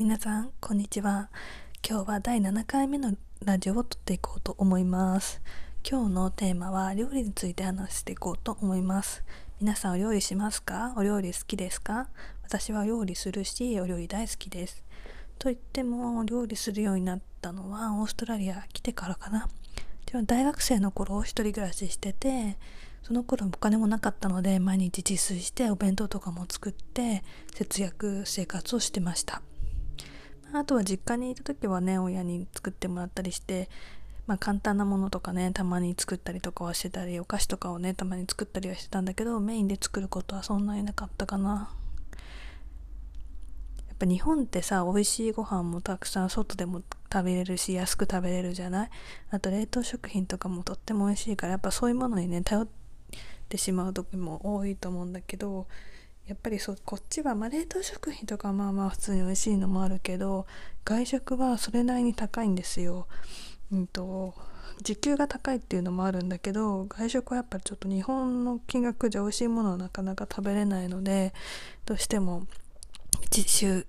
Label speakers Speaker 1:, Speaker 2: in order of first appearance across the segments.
Speaker 1: 皆さんこんにちは。今日は第7回目のラジオを撮っていこうと思います。今日のテーマは料理について話していこうと思います。皆さんお料理しますか？お料理好きですか？私は料理するしお料理大好きです。と言っても料理するようになったのはオーストラリア来てからかな。大学生の頃一人暮らししててその頃お金もなかったので毎日自炊してお弁当とかも作って節約生活をしてました。あとは実家にいた時はね親に作ってもらったりしてまあ簡単なものとかねたまに作ったりとかはしてたりお菓子とかをねたまに作ったりはしてたんだけどメインで作ることはそんなになかったかな。やっぱ日本ってさ美味しいご飯もたくさん外でも食べれるし安く食べれるじゃない？あと冷凍食品とかもとっても美味しいからやっぱそういうものにね頼ってしまう時も多いと思うんだけどやっぱりそこっちは、まあ、冷凍食品とかまあまあ普通に美味しいのもあるけど外食はそれなりに高いんですよ。うんと時給が高いっていうのもあるんだけど外食はやっぱりちょっと日本の金額じゃ美味しいものはなかなか食べれないのでどうしても自習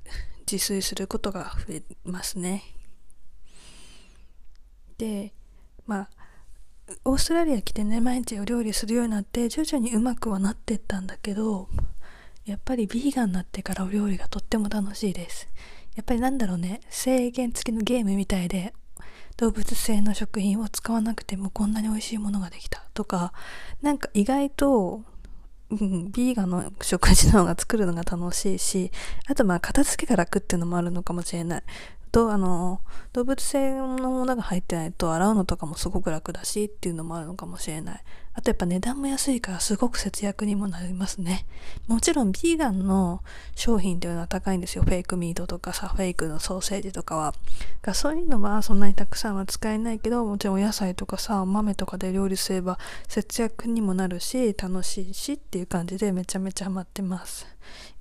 Speaker 1: 自炊することが増えますね。でまあオーストラリア来てね毎日お料理するようになって徐々にうまくはなってったんだけどやっぱりビーガンになってからお料理がとっても楽しいですやっぱりなんだろうね制限付きのゲームみたいで動物性の食品を使わなくてもこんなに美味しいものができたとかなんか意外とうん、ビーガンの食事の方が作るのが楽しいし、あとまあ片付けが楽っていうのもあるのかもしれない。とあの動物性のものが入ってないと洗うのとかもすごく楽だしっていうのもあるのかもしれない。あとやっぱ値段も安いからすごく節約にもなりますね。もちろんビーガンの商品っていうのは高いんですよ。フェイクミートとかさフェイクのソーセージとかは。がそういうのはそんなにたくさんは使えないけどもちろんお野菜とかさお豆とかで料理すれば節約にもなるし楽しいしっていう感じでめちゃめちゃハマってます。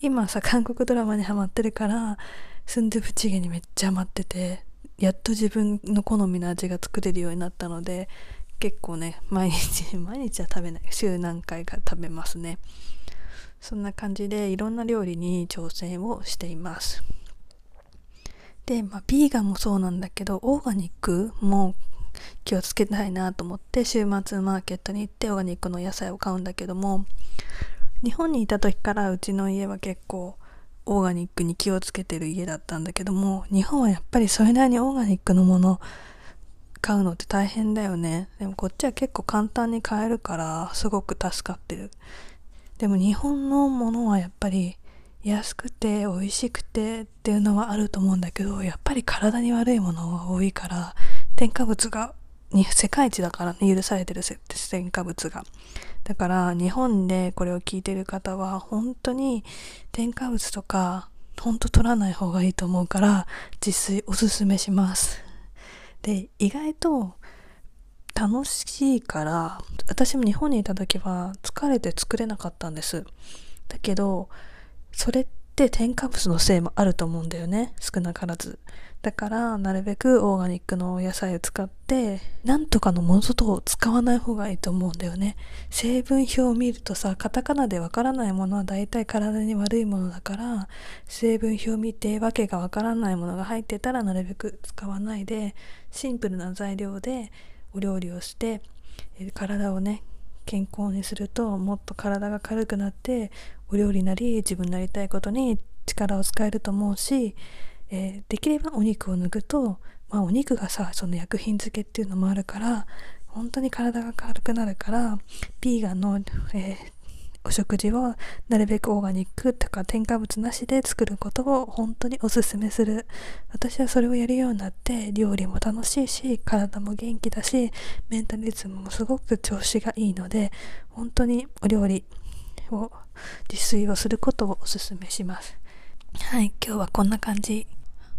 Speaker 1: 今さ韓国ドラマにハマってるからスンドゥブチゲにめっちゃハマっててやっと自分の好みの味が作れるようになったので結構ね毎日 毎日は食べない。週何回か食べますね。そんな感じでいろんな料理に挑戦をしています。でまあビーガンもそうなんだけどオーガニックも気をつけたいなと思って週末マーケットに行ってオーガニックの野菜を買うんだけども日本にいた時からうちの家は結構オーガニックに気をつけてる家だったんだけども日本はやっぱりそれなりにオーガニックのもの買うのって大変だよね。でもこっちは結構簡単に買えるからすごく助かってる。でも日本のものはやっぱり安くて美味しくてっていうのはあると思うんだけどやっぱり体に悪いものが多いから添加物が世界一だからね許されてる添加物がだから日本でこれを聞いてる方は本当に添加物とか本当取らない方がいいと思うから自炊おすすめします。で、意外と楽しいから私も日本にいた時は疲れて作れなかったんです。だけどそれって添加物のせいもあると思うんだよね少なからず。だからなるべくオーガニックの野菜を使ってなんとかのものと使わない方がいいと思うんだよね成分表を見るとさカタカナでわからないものは大体体に悪いものだから成分表を見てわけがわからないものが入ってたらなるべく使わないでシンプルな材料でお料理をして体をね健康にするともっと体が軽くなってお料理なり自分のやりたいことに力を使えると思うしえー、できればお肉を抜くと、まあ、お肉がさその薬品漬けっていうのもあるから本当に体が軽くなるからビーガンの、えー、お食事をなるべくオーガニックとか添加物なしで作ることを本当におすすめする。私はそれをやるようになって料理も楽しいし体も元気だしメンタリズムもすごく調子がいいので本当にお料理を自炊をすることをおすすめします。はい今日はこんな感じ。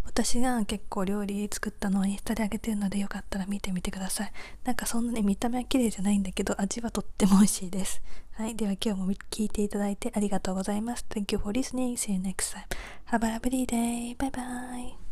Speaker 1: 私が結構料理作ったのをインスタであげてるのでよかったら見てみてください。なんかそんなに見た目は綺麗じゃないんだけど味はとっても美味しいです。はいでは今日も聞いていただいてありがとうございます。Thank you for listening. See you next time. Have a lovely day. Bye bye.